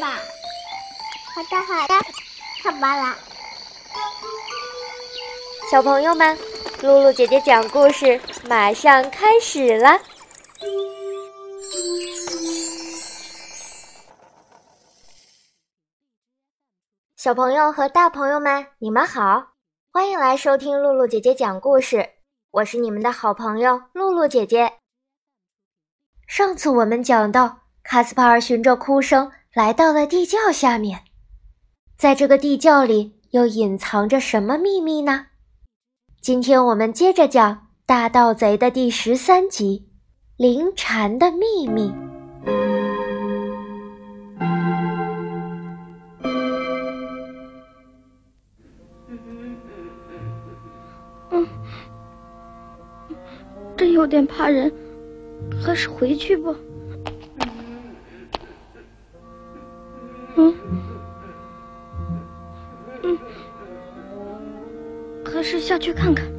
吧。好的，好的，看吧啦。小朋友们，露露姐姐讲故事马上开始了。小朋友和大朋友们，你们好，欢迎来收听露露姐姐讲故事。我是你们的好朋友露露姐姐。上次我们讲到，卡斯帕尔循着哭声来到了地窖下面，在这个地窖里又隐藏着什么秘密呢？今天我们接着讲《大盗贼》的第十三集《灵蝉的秘密》。嗯，真有点怕人，还是回去吧。嗯，嗯。还是下去看看。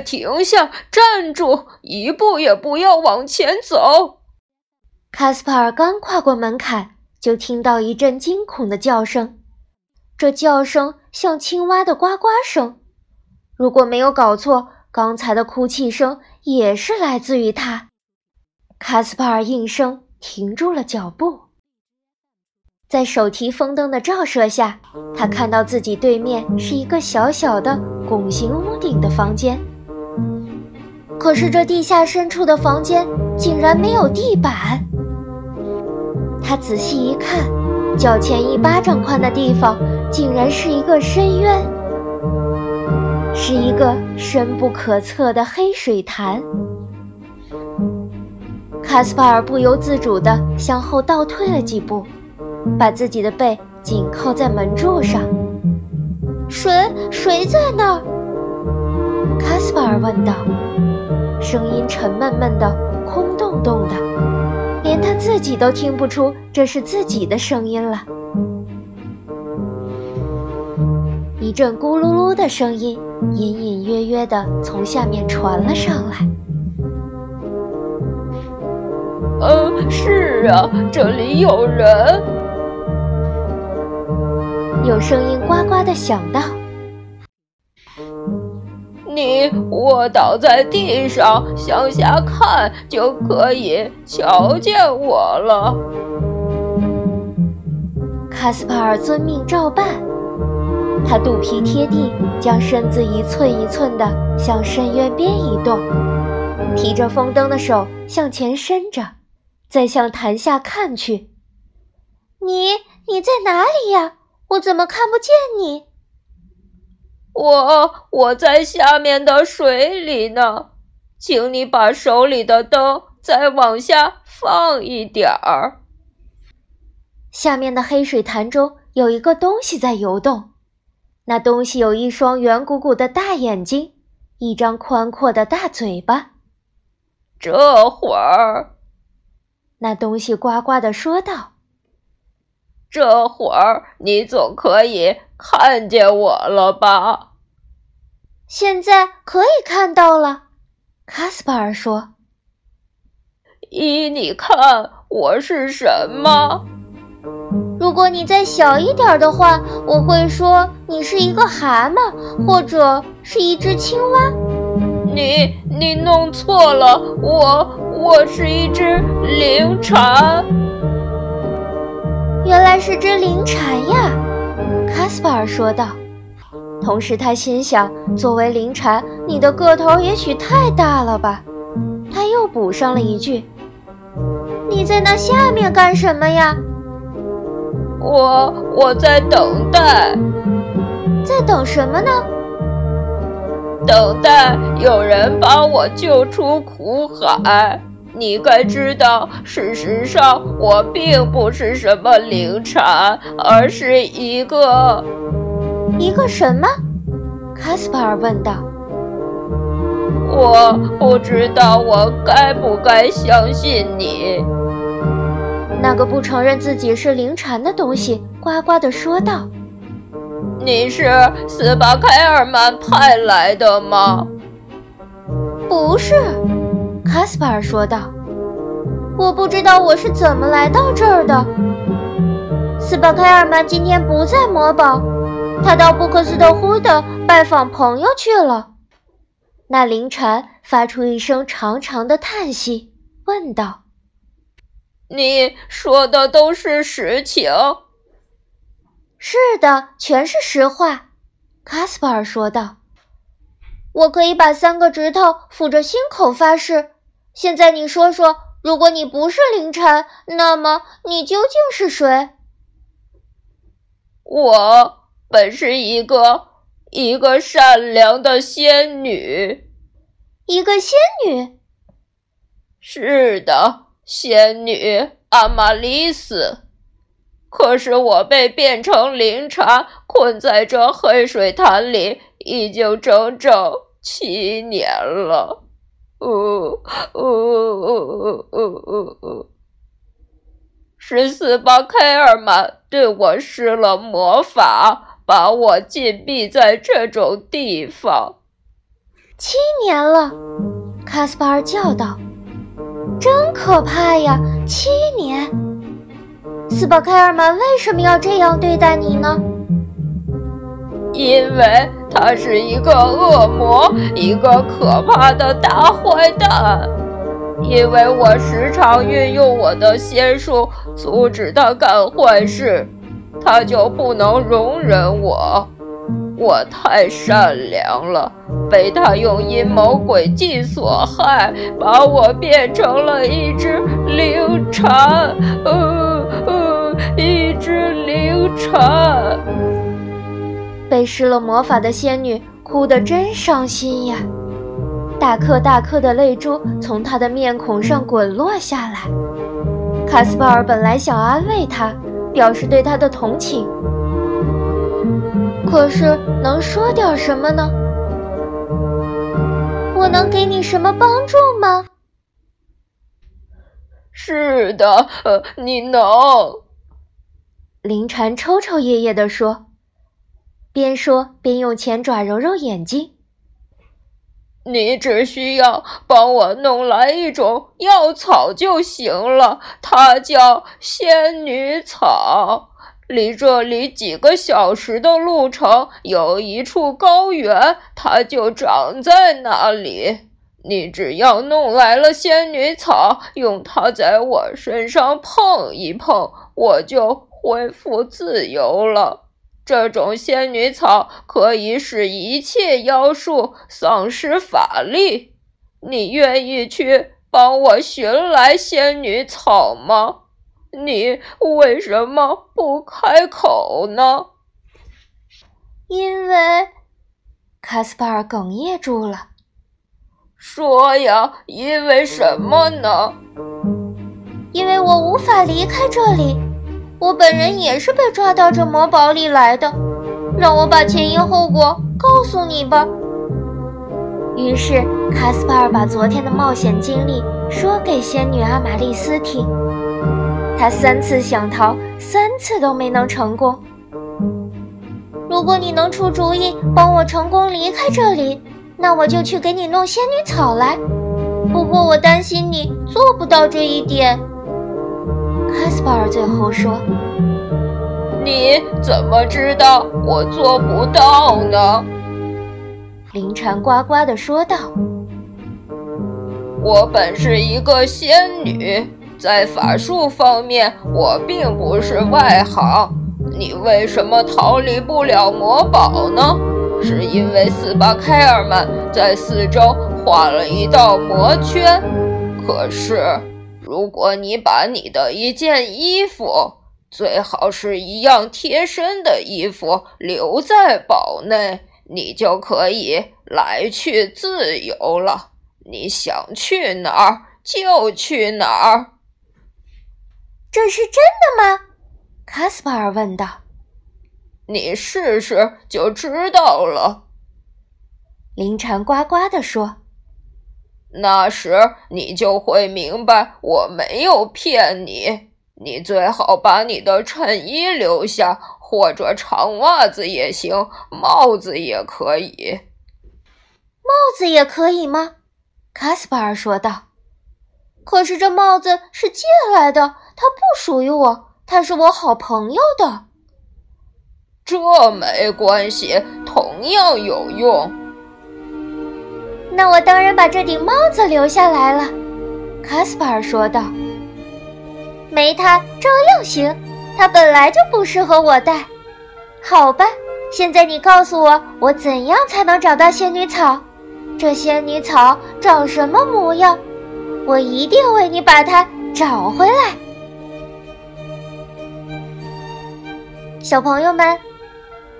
停下！站住！一步也不要往前走！卡斯帕尔刚跨过门槛，就听到一阵惊恐的叫声。这叫声像青蛙的呱呱声。如果没有搞错，刚才的哭泣声也是来自于他。卡斯帕尔应声停住了脚步。在手提风灯的照射下，他看到自己对面是一个小小的拱形屋顶的房间。可是这地下深处的房间竟然没有地板。他仔细一看，脚前一巴掌宽的地方竟然是一个深渊，是一个深不可测的黑水潭。卡斯帕尔不由自主地向后倒退了几步，把自己的背紧靠在门柱上。谁？谁在那儿？卡斯帕尔问道。声音沉闷闷的，空洞洞的，连他自己都听不出这是自己的声音了。一阵咕噜噜的声音隐隐约约的从下面传了上来。呃，是啊，这里有人。有声音呱呱的响道。你卧倒在地上，向下看就可以瞧见我了。卡斯帕尔遵命照办，他肚皮贴地，将身子一寸一寸地向深渊边移动，提着风灯的手向前伸着，再向潭下看去。你你在哪里呀？我怎么看不见你？我我在下面的水里呢，请你把手里的灯再往下放一点儿。下面的黑水潭中有一个东西在游动，那东西有一双圆鼓鼓的大眼睛，一张宽阔的大嘴巴。这会儿，那东西呱呱地说道：“这会儿你总可以看见我了吧？”现在可以看到了，卡斯帕尔说：“依你看，我是什么？如果你再小一点的话，我会说你是一个蛤蟆，或者是一只青蛙。你你弄错了，我我是一只灵蝉。原来是只灵蝉呀！”卡斯帕尔说道。同时，他心想：“作为灵蝉，你的个头也许太大了吧？”他又补上了一句：“你在那下面干什么呀？”“我我在等待。”“在等什么呢？”“等待有人把我救出苦海。你该知道，事实上我并不是什么灵蝉，而是一个……”一个什么？卡斯帕尔问道。我不知道我该不该相信你。那个不承认自己是灵蝉的东西呱呱地说道：“你是斯巴凯尔曼派来的吗？”“不是。”卡斯帕尔说道。“我不知道我是怎么来到这儿的。斯巴凯尔曼今天不在魔堡，他到布克斯特呼的拜访朋友去了。”那灵蝉发出一声长长的叹息，问道：“你说的都是实情？”“是的，全是实话。”卡斯帕尔说道。“我可以把三个指头抚着心口发誓。现在你说说，如果你不是灵蝉，那么你究竟是谁？”“我本是一个。”一个善良的仙女，一个仙女。是的，仙女阿玛丽斯。可是我被变成灵茶，困在这黑水潭里，已经整整七年了。呜呜呜呜呜呜！是斯巴开尔曼对我施了魔法。把我禁闭在这种地方，七年了，卡斯帕尔叫道：“真可怕呀！七年，斯巴凯尔曼为什么要这样对待你呢？因为他是一个恶魔，一个可怕的大坏蛋。因为我时常运用我的仙术阻止他干坏事。”他就不能容忍我，我太善良了，被他用阴谋诡计所害，把我变成了一只灵蝉，呃呃，一只灵蝉。被施了魔法的仙女哭得真伤心呀，大颗大颗的泪珠从她的面孔上滚落下来。卡斯帕尔本来想安慰她。表示对他的同情，可是能说点什么呢？我能给你什么帮助吗？是的，呃，你能。林蝉抽抽噎噎地说，边说边用前爪揉揉眼睛。你只需要帮我弄来一种药草就行了，它叫仙女草。离这里几个小时的路程有一处高原，它就长在那里。你只要弄来了仙女草，用它在我身上碰一碰，我就恢复自由了。这种仙女草可以使一切妖术丧失法力。你愿意去帮我寻来仙女草吗？你为什么不开口呢？因为卡斯帕尔哽咽住了。说呀，因为什么呢？因为我无法离开这里。我本人也是被抓到这魔堡里来的，让我把前因后果告诉你吧。于是卡斯帕尔把昨天的冒险经历说给仙女阿玛丽斯听。他三次想逃，三次都没能成功。如果你能出主意帮我成功离开这里，那我就去给你弄仙女草来。不过我担心你做不到这一点。卡斯帕尔最后说：“你怎么知道我做不到呢？”林蝉呱呱地说道：“我本是一个仙女，在法术方面我并不是外行。你为什么逃离不了魔堡呢？是因为斯巴凯尔们在四周画了一道魔圈。可是……”如果你把你的一件衣服，最好是一样贴身的衣服留在堡内，你就可以来去自由了。你想去哪儿就去哪儿。这是真的吗？卡斯帕尔问道。你试试就知道了。”林蝉呱呱地说。那时你就会明白我没有骗你。你最好把你的衬衣留下，或者长袜子也行，帽子也可以。帽子也可以吗？卡斯帕尔说道。可是这帽子是借来的，它不属于我，它是我好朋友的。这没关系，同样有用。那我当然把这顶帽子留下来了，卡斯帕尔说道。没它照样行，它本来就不适合我戴。好吧，现在你告诉我，我怎样才能找到仙女草？这仙女草长什么模样？我一定为你把它找回来。小朋友们，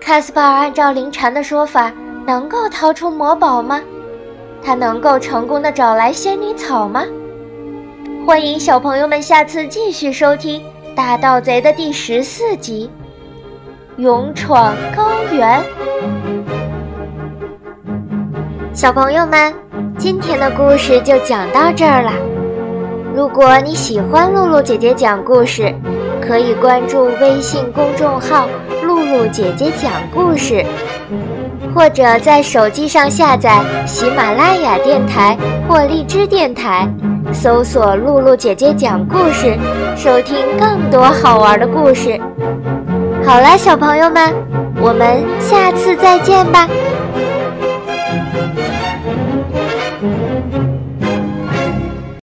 卡斯帕尔按照林蝉的说法，能够逃出魔堡吗？他能够成功的找来仙女草吗？欢迎小朋友们下次继续收听《大盗贼》的第十四集《勇闯高原》。小朋友们，今天的故事就讲到这儿了。如果你喜欢露露姐姐讲故事，可以关注微信公众号“露露姐姐讲故事”。或者在手机上下载喜马拉雅电台或荔枝电台，搜索“露露姐姐讲故事”，收听更多好玩的故事。好了，小朋友们，我们下次再见吧。